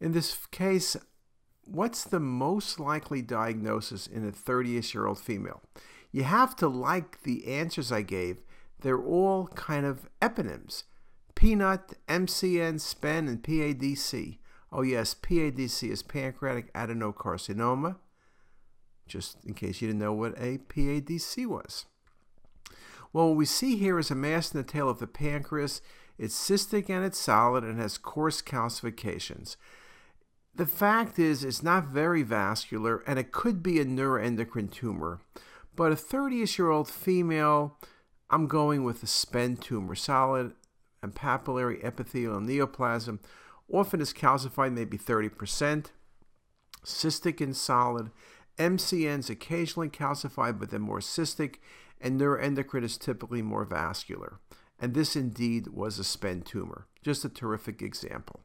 In this case, what's the most likely diagnosis in a 30ish year old female? You have to like the answers I gave. They're all kind of eponyms. PNET, MCN, SPEN, and PADC. Oh, yes, PADC is pancreatic adenocarcinoma, just in case you didn't know what a PADC was. Well, what we see here is a mass in the tail of the pancreas. It's cystic and it's solid and has coarse calcifications. The fact is, it's not very vascular and it could be a neuroendocrine tumor. But a 30 year old female, I'm going with a SPEN tumor, solid and papillary epithelial neoplasm. Often is calcified, maybe 30%. Cystic and solid. MCNs occasionally calcified, but they're more cystic and neuroendocrine is typically more vascular. And this indeed was a SPEN tumor. Just a terrific example.